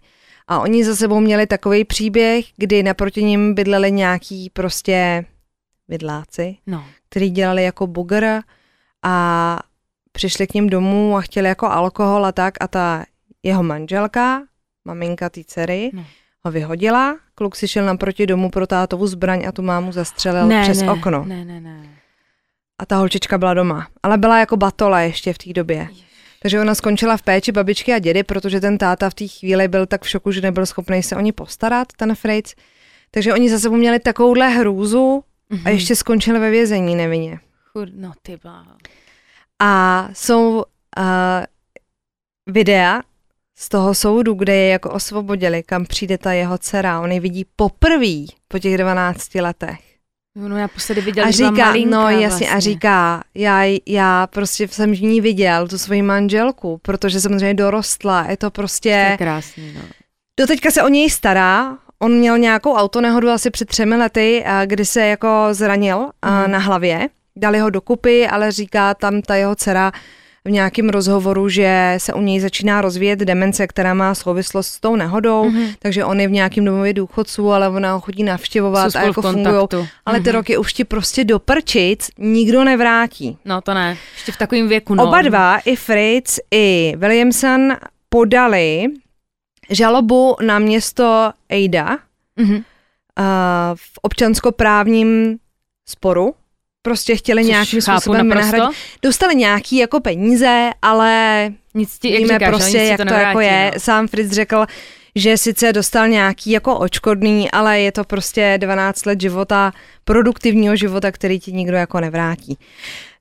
A oni za sebou měli takový příběh, kdy naproti ním bydleli nějaký prostě vidláci, no. který dělali jako bugger a přišli k ním domů a chtěli jako alkohol a tak a ta jeho manželka, maminka té dcery, no. ho vyhodila, kluk si šel naproti domu pro tátovu zbraň a tu mámu zastřelil ne, přes ne, okno. Ne, ne, ne. A ta holčička byla doma. Ale byla jako batola ještě v té době. Takže ona skončila v péči babičky a dědy, protože ten táta v té chvíli byl tak v šoku, že nebyl schopný se o ní postarat, ten Fritz. Takže oni za sebou měli takovouhle hrůzu mm-hmm. a mhm. ještě skončili ve vězení nevinně. Chud, no ty bláho. A jsou uh, videa z toho soudu, kde je jako osvobodili, kam přijde ta jeho dcera. On ji vidí poprvé po těch 12 letech. No já posledy viděl, a říká, malinka, no jasně, vlastně. a říká, já, já prostě jsem v ní viděl tu svoji manželku, protože samozřejmě dorostla, je to prostě... To je krásný, no. Doteďka se o něj stará, on měl nějakou autonehodu asi před třemi lety, kdy se jako zranil mm. na hlavě, dali ho dokupy, ale říká tam ta jeho dcera, v nějakém rozhovoru, že se u něj začíná rozvíjet demence, která má souvislost s tou nehodou, mm-hmm. takže on je v nějakém domově důchodců, ale ona ho chodí navštěvovat a jako fungují. Ale mm-hmm. ty roky už ti prostě do prčic nikdo nevrátí. No to ne, ještě v takovém věku. No. Oba dva, i Fritz, i Williamson podali žalobu na město Ada mm-hmm. uh, v občanskoprávním sporu prostě chtěli Což nějakým způsobem nahradit. Dostali nějaký jako peníze, ale nic ti, jak víme říkáš, prostě, jak to, to jako je. No. Sám Fritz řekl, že sice dostal nějaký jako očkodný, ale je to prostě 12 let života, produktivního života, který ti nikdo jako nevrátí.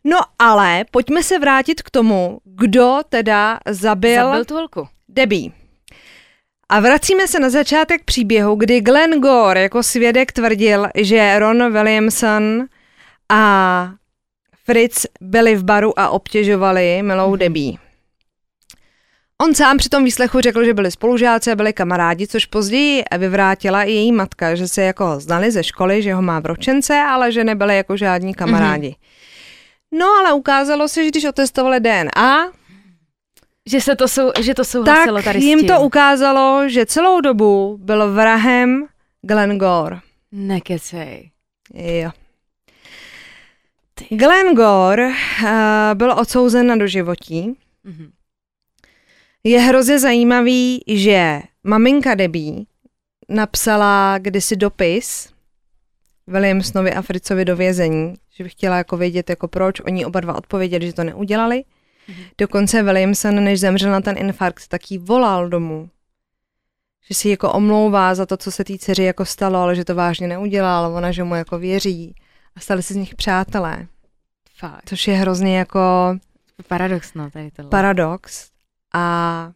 No ale pojďme se vrátit k tomu, kdo teda zabil, zabil tu holku. Debbie. A vracíme se na začátek příběhu, kdy Glenn Gore jako svědek tvrdil, že Ron Williamson a Fritz byli v baru a obtěžovali milou mhm. Debbie. On sám při tom výslechu řekl, že byli spolužáci a byli kamarádi, což později vyvrátila i její matka, že se jako znali ze školy, že ho má v ročence, ale že nebyli jako žádní kamarádi. Mm-hmm. No ale ukázalo se, že když otestovali DNA, že, se to sou, že to souhlasilo tak tady jim to ukázalo, že celou dobu byl vrahem Glenn Gore. Nekecej. Jo. Glenn Gore uh, byl odsouzen na doživotí. Mm-hmm. Je hrozně zajímavý, že maminka Debbie napsala kdysi dopis Williamsonovi a Fritzovi do vězení, že by chtěla jako vědět, jako proč. Oni oba dva odpověděli, že to neudělali. Mm-hmm. Dokonce Williamson, než zemřel na ten infarkt, tak jí volal domů. Že si jako omlouvá za to, co se té dceři jako stalo, ale že to vážně neudělal, ona, že mu jako věří a stali se z nich přátelé. Fakt. Což je hrozně jako... Paradox, no, tady tohle. Paradox. A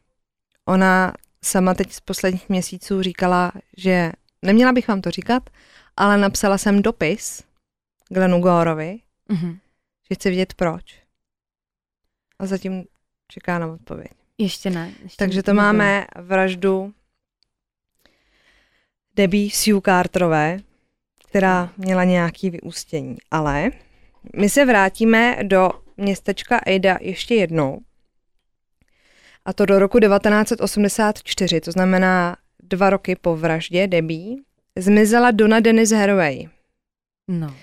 ona sama teď z posledních měsíců říkala, že neměla bych vám to říkat, ale napsala jsem dopis Glenu Gorovi, mm-hmm. že chci vědět proč. A zatím čeká na odpověď. Ještě ne. Ještě Takže to máme vraždu Debbie Sue Carterové, která měla nějaký vyústění. Ale my se vrátíme do městečka Ada ještě jednou. a to do roku 1984, to znamená dva roky po vraždě Debbie, zmizela Donna Dennis Haraway. No.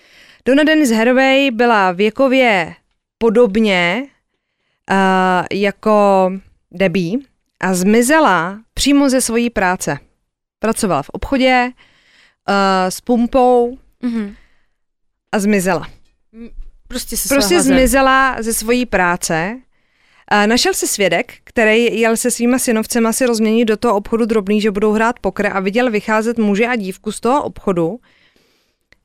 Donna Dennis Haraway byla věkově podobně uh, jako Debbie a zmizela přímo ze svojí práce. Pracovala v obchodě s pumpou Mhm. a zmizela. Prostě se Prostě zmizela ze svojí práce. A našel se svědek, který jel se svýma synovcema si rozměnit do toho obchodu drobný, že budou hrát pokr a viděl vycházet muže a dívku z toho obchodu,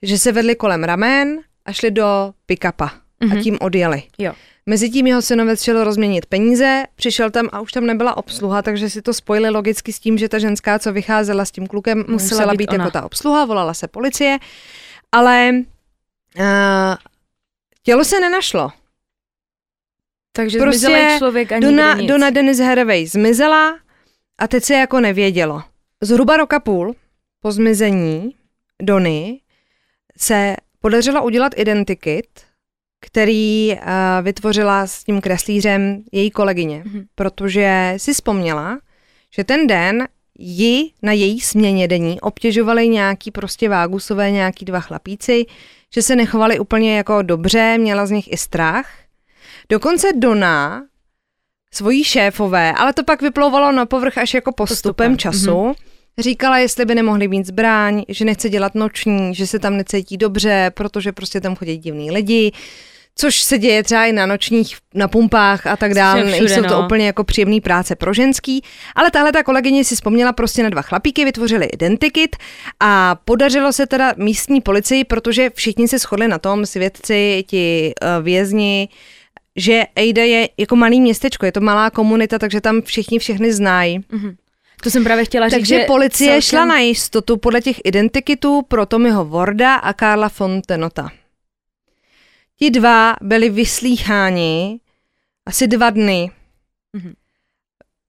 že se vedli kolem ramen a šli do pick-upa a tím odjeli. Jo. Mezitím jeho synovec šel rozměnit peníze, přišel tam a už tam nebyla obsluha, takže si to spojili logicky s tím, že ta ženská, co vycházela s tím klukem, musela, musela být, být ona. jako ta obsluha, volala se policie, ale uh, tělo se nenašlo. Takže Prostě zmizelý člověk ani Dona, nic. Dona Dennis Haraway zmizela a teď se jako nevědělo. Zhruba roka půl po zmizení Dony se podařilo udělat identikit, který uh, vytvořila s tím kreslířem její kolegyně, Mhm. protože si vzpomněla, že ten den ji na její směně denní obtěžovali nějaký prostě vágusové, nějaký dva chlapíci, že se nechovali úplně jako dobře, měla z nich i strach. Dokonce Dona svojí šéfové, ale to pak vyplouvalo na povrch až jako postupem, Postupem, času, mhm. Říkala, jestli by nemohli mít zbraň, že nechce dělat noční, že se tam necítí dobře, protože prostě tam chodí divní lidi, což se děje třeba i na nočních, na pumpách a tak dále. Nejsou to no. úplně jako příjemný práce pro ženský, ale tahle ta kolegyně si vzpomněla prostě na dva chlapíky, vytvořili identikit a podařilo se teda místní policii, protože všichni se shodli na tom, svědci, ti uh, vězni, že Ejda je jako malý městečko, je to malá komunita, takže tam všichni všechny znají. Mhm. To jsem právě chtěla říct, Takže že policie celkem... šla na jistotu podle těch identikitů pro Tommyho Warda a Karla Fontenota. Ti dva byli vyslýcháni asi dva dny. Mhm.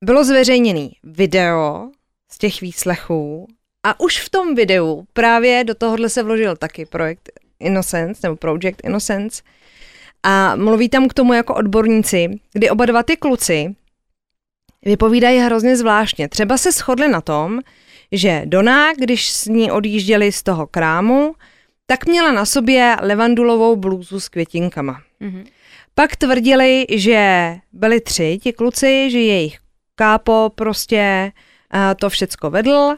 Bylo zveřejněný video z těch výslechů a už v tom videu právě do tohohle se vložil taky projekt Innocence, nebo Project Innocence a mluví tam k tomu jako odborníci, kdy oba dva ty kluci vypovídají hrozně zvláštně. Třeba se shodli na tom, že Dona, když s ní odjížděli z toho krámu, tak měla na sobě levandulovou blůzu s květinkama. Mhm. Pak tvrdili, že byli tři ti kluci, že jejich kápo prostě uh, to všecko vedl.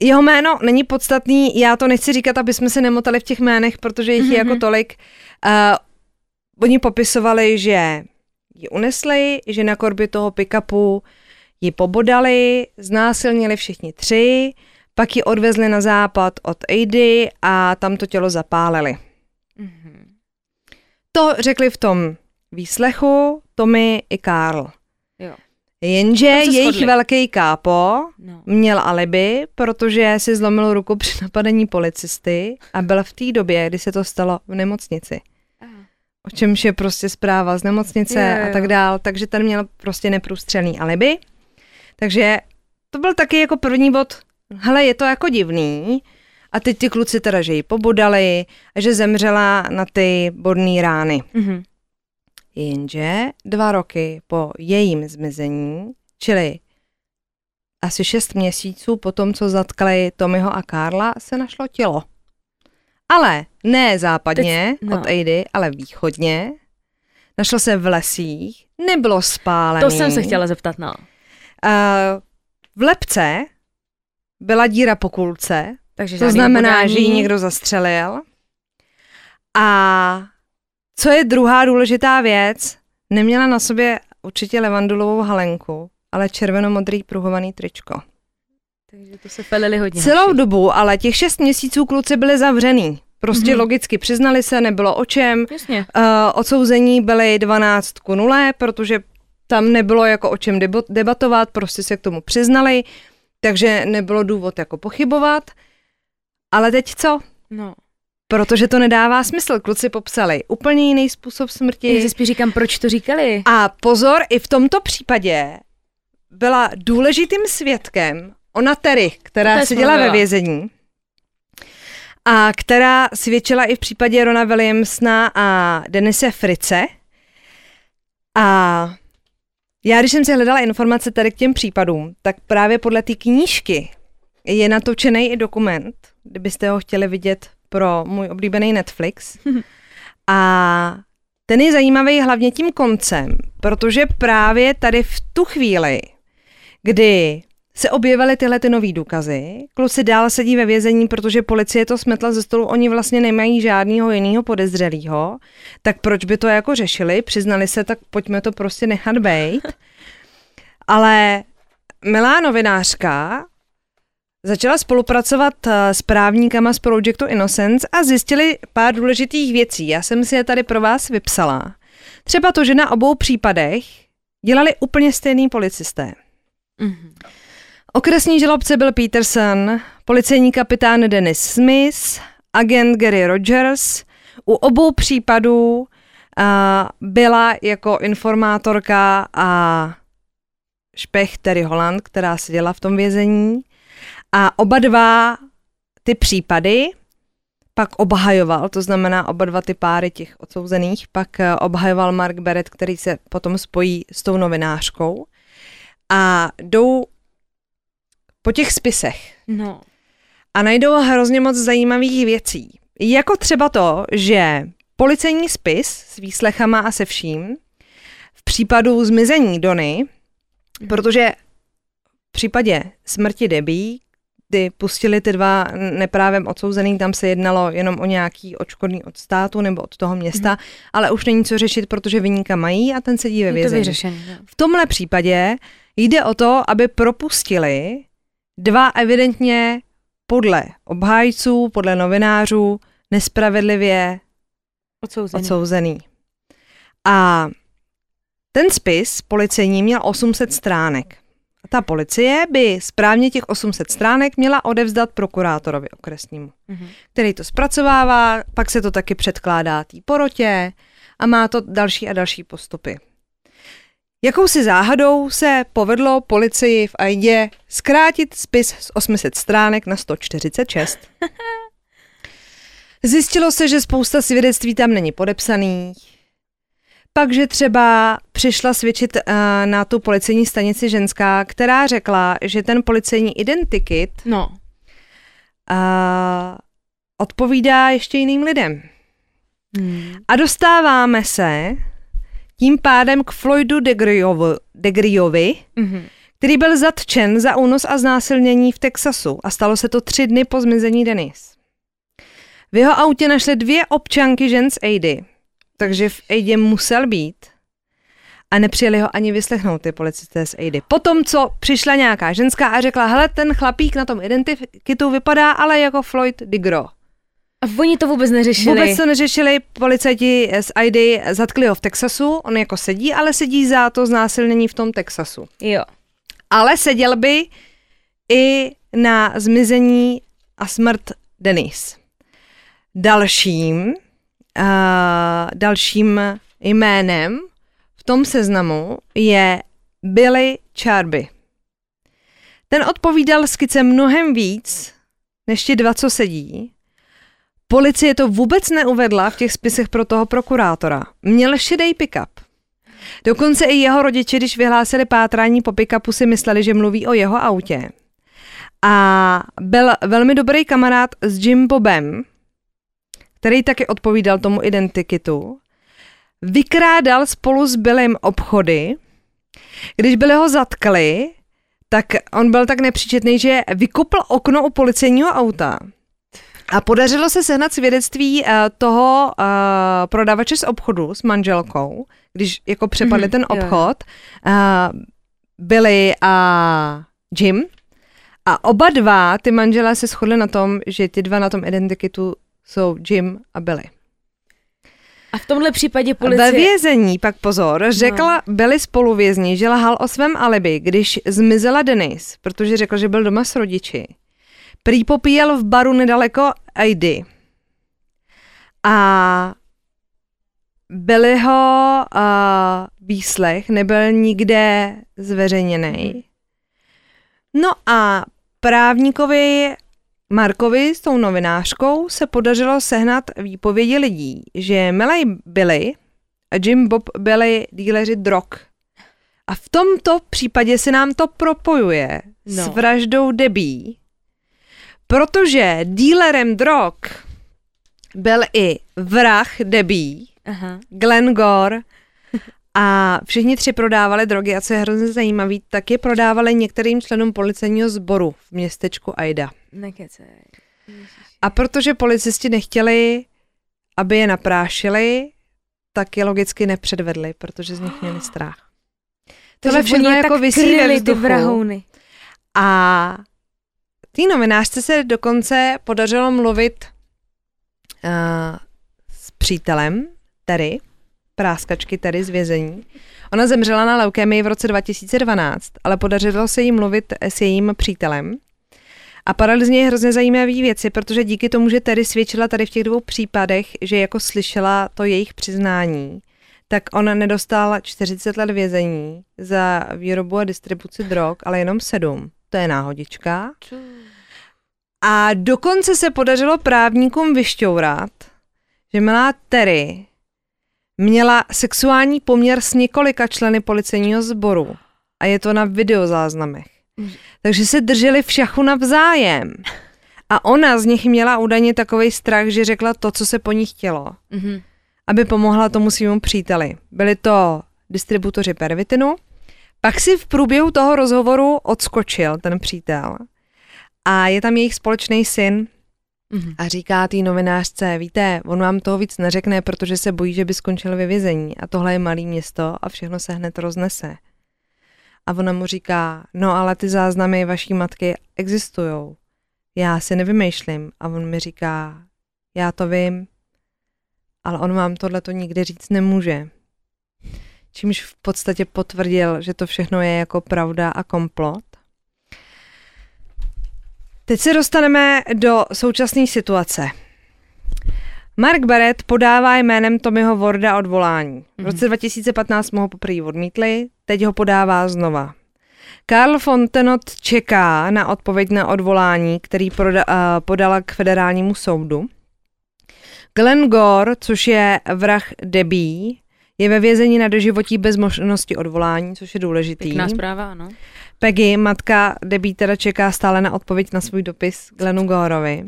Jeho jméno není podstatný, já to nechci říkat, aby jsme se nemotali v těch jménech, protože jich je jako tolik. Uh, oni popisovali, že ji unesli, že na korby toho pick-upu ji pobodali, znásilnili všichni tři, pak ji odvezli na západ od Aidy a tam to tělo zapálili. Mhm. To řekli v tom výslechu Tommy i Karl. Jo. Jenže jejich shodli. velký kápo No. měl alibi, protože si zlomil ruku při napadení policisty a byl v té době, kdy se to stalo v nemocnici. O čemž je prostě zpráva z nemocnice jo, a tak dál, takže ten měl prostě neprůstřelný alibi. Takže to byl taky jako první bod, hele, je to jako divný, a teď ty kluci teda, že ji pobodali a že zemřela na ty bodné rány. Mhm. Jenže dva roky po jejím zmizení, čili asi šest měsíců po tom, co zatkali Tommyho a Karla, se našlo tělo. Ale ne západně Teď- no. od Aidy, ale východně. Našlo se v lesích, nebylo spálený. To jsem se chtěla zeptat, no. Uh, v lepce byla díra po kulce, Takže to znamená, podání. že ji někdo zastřelil. A co je druhá důležitá věc, neměla na sobě určitě levandulovou halenku, ale červenomodrý pruhovaný tričko. Takže to se pelili hodně. Celou hoši. dobu, ale těch šest měsíců kluci byli zavřený. Prostě Mhm. logicky přiznali se, nebylo o čem. Jasně. Uh, odsouzení byly 12 ku 0, protože tam nebylo jako o čem debatovat, prostě se k tomu přiznali, takže nebylo důvod jako pochybovat. Ale teď co? No. Protože to nedává smysl. Kluci popsali úplně jiný způsob Já smrti. si spíš říkám, proč to říkali. A pozor, i v tomto případě byla důležitým svědkem ona Terry, která seděla ve vězení a která svědčila i v případě Rona Williamsona a Denise Frice. A Já, když jsem si hledala informace tady k těm případům, tak právě podle té knížky je natočený i dokument, kdybyste ho chtěli vidět pro můj oblíbený Netflix. [laughs] A ten je zajímavý hlavně tím koncem, protože právě tady v tu chvíli, kdy se objevily tyhle ty nový důkazy, kluci dál sedí ve vězení, protože policie to smetla ze stolu, oni vlastně nemají žádného jiného podezřelého, tak proč by to jako řešili, přiznali se, tak pojďme to prostě nechat bejt. [laughs] Ale milá novinářka Začala spolupracovat eh, s právníkama z Projectu Innocence a zjistili pár důležitých věcí. Já jsem si je tady pro vás vypsala. Třeba to, že na obou případech dělali úplně stejný policisté. Mm-hmm. Okresní žalobce byl Peterson, policejní kapitán Dennis Smith, agent Gary Rogers. U obou případů uh, byla jako informátorka a špech Terry Holland, která seděla v tom vězení. A oba dva ty případy pak obhajoval, to znamená oba dva ty páry těch odsouzených, pak eh, obhajoval Mark Barrett, který se potom spojí s tou novinářkou a jdou po těch spisech. No. A najdou hrozně moc zajímavých věcí. Jako třeba to, že policejní spis s výslechama a se vším v případu zmizení Dony, protože v případě smrti Debbie, kdy pustili ty dva neprávem odsouzený, tam se jednalo jenom o nějaký očkodný od státu nebo od toho města, mm. ale už není co řešit, protože vyníka mají a ten sedí ve vězení. V tomhle případě jde o to, aby propustili dva evidentně podle obhájců, podle novinářů nespravedlivě odsouzený. odsouzený. A ten spis policejní měl 800 stránek. A ta policie by správně těch 800 stránek měla odevzdat prokurátorovi okresnímu, mm-hmm. který to zpracovává, pak se to taky předkládá té porotě a má to další a další postupy. Jakousi záhadou se povedlo policii v Aidě zkrátit spis z 800 stránek na 146. [laughs] Zjistilo se, že spousta svědectví tam není podepsaných, pak, že třeba přišla svědčit uh, na tu policejní stanici ženská, která řekla, že ten policejní identikit no. uh, odpovídá ještě jiným lidem. Hmm. A dostáváme se tím pádem k Floydu Degriovi, mm-hmm. který byl zatčen za únos a znásilnění v Texasu a stalo se to tři dny po zmizení Denis. V jeho autě našli dvě občanky žen z Aidy, takže v Aidě musel být a nepřijeli ho ani vyslechnout ty policisté z Aidy. Potom, co přišla nějaká ženská a řekla, hele, ten chlapík na tom identikitu vypadá ale jako Floyd Digro. A oni to vůbec neřešili. Vůbec to neřešili, policajti z ID zatkli ho v Texasu, on jako sedí, ale sedí za to znásilnění v tom Texasu. Jo. Ale seděl by i na zmizení a smrt Denise. Dalším, uh, dalším jménem v tom seznamu je Billy Charby. Ten odpovídal skice mnohem víc než ti dva, co sedí, Policie to vůbec neuvedla v těch spisech pro toho prokurátora. Měl šedej pick-up. Dokonce i jeho rodiče, když vyhlásili pátrání po pick-upu, si mysleli, že mluví o jeho autě. A byl velmi dobrý kamarád s Jim Bobem, který taky odpovídal tomu identikitu. Vykrádal spolu s Billem obchody. Když byli ho zatkli, tak on byl tak nepříčetný, že vykopl okno u policejního auta a podařilo se sehnat svědectví uh, toho uh, prodavače z obchodu s manželkou, když jako přepadli mm-hmm, ten obchod, uh, byli a Jim. A oba dva, ty manželé se shodli na tom, že ty dva na tom identikitu jsou Jim a Billy. A v tomhle případě policie... Ve vězení, pak pozor, řekla no. Billy spoluvězni, že lhal o svém alibi, když zmizela Denis, protože řekl, že byl doma s rodiči. Prý popíjel v baru nedaleko Aidy. A Billyho uh, výslech nebyl nikde zveřejněný. No a právníkovi Markovi s tou novinářkou se podařilo sehnat výpovědi lidí, že Milej Billy a Jim Bob byli díleři drog A v tomto případě se nám to propojuje no. s vraždou Debí, protože dílerem drog byl i vrah Debí, Aha. Glenn Gore, a všichni tři prodávali drogy a co je hrozně zajímavý, tak je prodávali některým členům policejního sboru v městečku Aida. Nekecej. A protože policisti nechtěli, aby je naprášili, tak je logicky nepředvedli, protože z nich měli strach. [gasps] Tohle Takže všechno oni je jako ve kryli, ty vrahouny. A té novinářce se dokonce podařilo mluvit uh, s přítelem Terry, práskačky Terry z vězení. Ona zemřela na leukémii v roce 2012, ale podařilo se jí mluvit s jejím přítelem. A padaly z něj hrozně zajímavé věci, protože díky tomu, že Terry svědčila tady v těch dvou případech, že jako slyšela to jejich přiznání, tak on nedostal 40 let vězení za výrobu a distribuci drog, ale jenom 7. To je náhodička. A dokonce se podařilo právníkům vyšťourat, že milá Terry měla sexuální poměr s několika členy policejního sboru. A je to na videozáznamech. Takže se drželi v šachu navzájem. A ona z nich měla údajně takový strach, že řekla to, co se po ní chtělo Mhm. aby pomohla tomu svýmu příteli. Byli to distributoři pervitinu. Pak si v průběhu toho rozhovoru odskočil ten přítel. A je tam jejich společný syn Mhm. a říká té novinářce, víte, on vám toho víc neřekne, protože se bojí, že by skončil ve vězení. A tohle je malý město a všechno se hned roznese. A ona mu říká, no ale ty záznamy vaší matky existují. Já si nevymýšlím. A on mi říká, já to vím, ale on vám tohle to nikdy říct nemůže. Čímž v podstatě potvrdil, že to všechno je jako pravda a komplot. Teď se dostaneme do současné situace. Mark Barrett podává jménem Tommyho Warda odvolání. V roce 2015 mu ho poprvé odmítli, teď ho podává znova. Karl Fontenot čeká na odpověď na odvolání, který proda, uh, podala k federálnímu soudu. Glenn Gore, což je vrah Debí, je ve vězení na doživotí bez možnosti odvolání, což je důležitý. Pěkná zpráva, ano. Peggy, matka Debí, teda čeká stále na odpověď na svůj dopis Glennu Gorovi.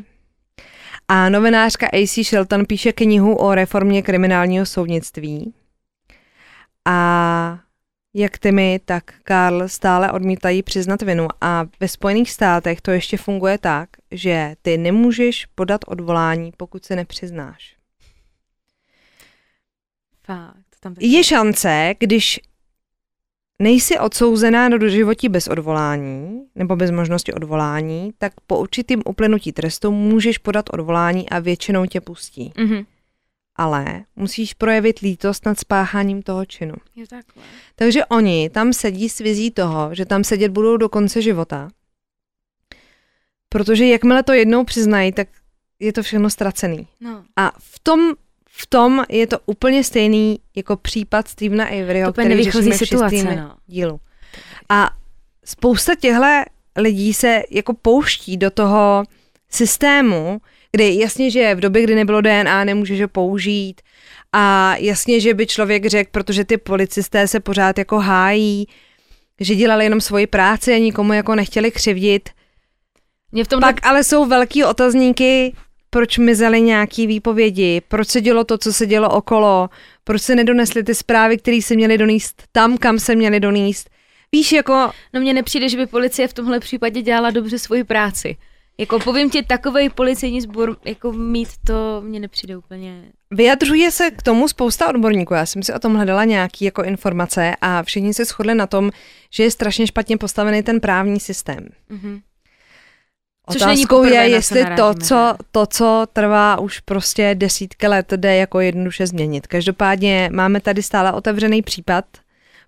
A novinářka AC Shelton píše knihu o reformě kriminálního soudnictví. A jak Timmy, tak Karl stále odmítají přiznat vinu a ve Spojených státech to ještě funguje tak, že ty nemůžeš podat odvolání, pokud se nepřiznáš. Fakt. Tam Je šance, když nejsi odsouzená do doživotí bez odvolání nebo bez možnosti odvolání, tak po určitým uplynutí trestu můžeš podat odvolání a většinou tě pustí. Mhm. Ale musíš projevit lítost nad spácháním toho činu. Je takhle. Takže oni tam sedí s vizí toho, že tam sedět budou do konce života. Protože jakmile to jednou přiznají, tak je to všechno ztracený. No. A v tom, v tom je to úplně stejný jako případ Stevena Averyho, To který řešíme v situace, šestém no. dílu. A spousta těchto lidí se jako pouští do toho systému, kdy jasně, že v době, kdy nebylo DNA, nemůžeš ho použít a jasně, že by člověk řekl, protože ty policisté se pořád jako hájí, že dělali jenom svoji práci a nikomu jako nechtěli křivdit. Mě v tom Pak ale jsou velký otazníky, proč mizely nějaký výpovědi, proč se dělo to, co se dělo okolo, proč se nedonesly ty zprávy, které se měly donést tam, kam se měly donést. Víš, jako No mně nepřijde, že by policie v tomhle případě dělala dobře svoji práci. Jako povím ti, takový policejní sbor, jako mít to, mně nepřijde úplně. vyjadřuje se k tomu spousta odborníků. Já jsem si o tom hledala nějaké jako informace a všichni se shodli na tom, že je strašně špatně postavený ten právní systém. Mhm. Což není Otázkou poprvé, je, jestli to co, to, co trvá už prostě desítky let, jde jako jednoduše změnit. Každopádně máme tady stále otevřený případ.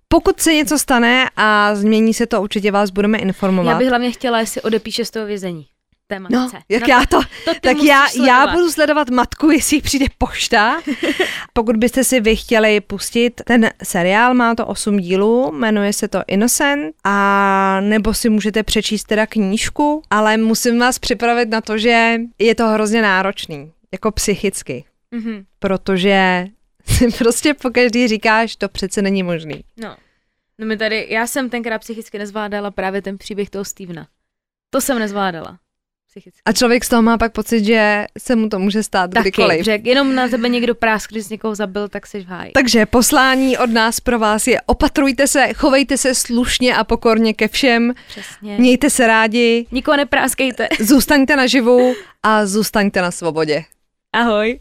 Pokud se něco stane a změní se to, určitě vás budeme informovat. Já bych hlavně chtěla, jestli odepíše z toho vězení. Té matce. No, jak já to, to tak já, já budu sledovat matku, jestli přijde pošta. [laughs] Pokud byste si vy chtěli pustit ten seriál, má to 8 dílů, jmenuje se to Innocent a nebo si můžete přečíst teda knížku, ale musím vás připravit na to, že je to hrozně náročný, jako psychicky, Mhm. protože si prostě po každý říkáš, to přece není možný. No. No mi tady, já jsem tenkrát psychicky nezvládala právě ten příběh toho Stevena. To jsem nezvládala. Psychicky. A člověk z toho má pak pocit, že se mu to může stát Taky, kdykoliv. že jenom na tebe někdo prásk, když někoho zabil, tak jsi v háji. Takže poslání od nás pro vás je opatrujte se, chovejte se slušně a pokorně ke všem, Přesně. mějte se rádi, Nikoho nepráskejte. zůstaňte naživu a zůstaňte na svobodě. Ahoj.